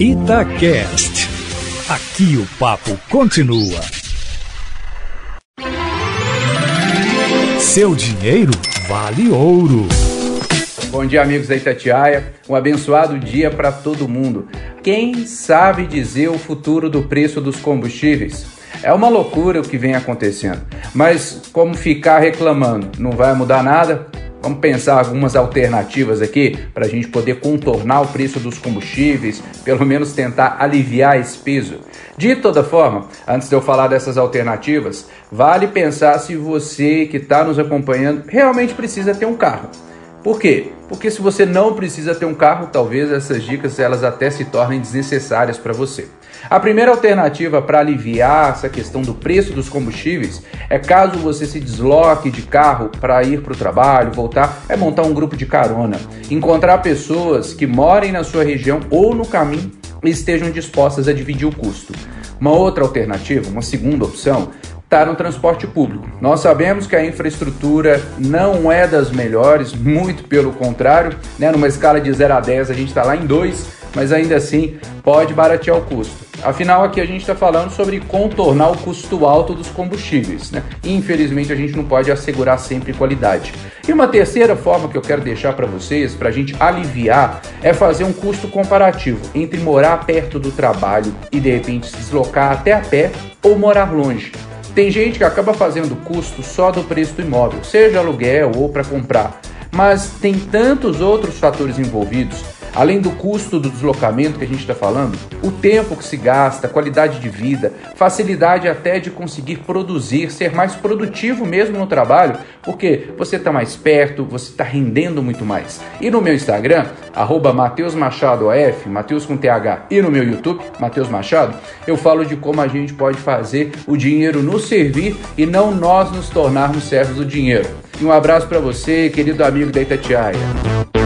Itacast. Aqui o papo continua. Seu dinheiro vale ouro. Bom dia, amigos da Itatiaia. Um abençoado dia para todo mundo. Quem sabe dizer o futuro do preço dos combustíveis? É uma loucura o que vem acontecendo. Mas como ficar reclamando? Não vai mudar nada? Vamos pensar algumas alternativas aqui para a gente poder contornar o preço dos combustíveis, pelo menos tentar aliviar esse peso. De toda forma, antes de eu falar dessas alternativas, vale pensar se você que está nos acompanhando realmente precisa ter um carro. Por quê? Porque se você não precisa ter um carro, talvez essas dicas elas até se tornem desnecessárias para você. A primeira alternativa para aliviar essa questão do preço dos combustíveis é caso você se desloque de carro para ir para o trabalho, voltar, é montar um grupo de carona, encontrar pessoas que morem na sua região ou no caminho e estejam dispostas a dividir o custo. Uma outra alternativa, uma segunda opção, está no transporte público. Nós sabemos que a infraestrutura não é das melhores, muito pelo contrário, né? numa escala de 0 a 10 a gente está lá em 2, mas ainda assim pode baratear o custo. Afinal, aqui a gente está falando sobre contornar o custo alto dos combustíveis. Né? Infelizmente, a gente não pode assegurar sempre qualidade. E uma terceira forma que eu quero deixar para vocês, para a gente aliviar, é fazer um custo comparativo entre morar perto do trabalho e de repente se deslocar até a pé ou morar longe. Tem gente que acaba fazendo custo só do preço do imóvel, seja aluguel ou para comprar, mas tem tantos outros fatores envolvidos Além do custo do deslocamento que a gente está falando, o tempo que se gasta, qualidade de vida, facilidade até de conseguir produzir, ser mais produtivo mesmo no trabalho, porque você está mais perto, você está rendendo muito mais. E no meu Instagram, arroba Mateus Machado com TH, e no meu YouTube, Mateus Machado, eu falo de como a gente pode fazer o dinheiro nos servir e não nós nos tornarmos servos do dinheiro. E um abraço para você, querido amigo da Itatiaia.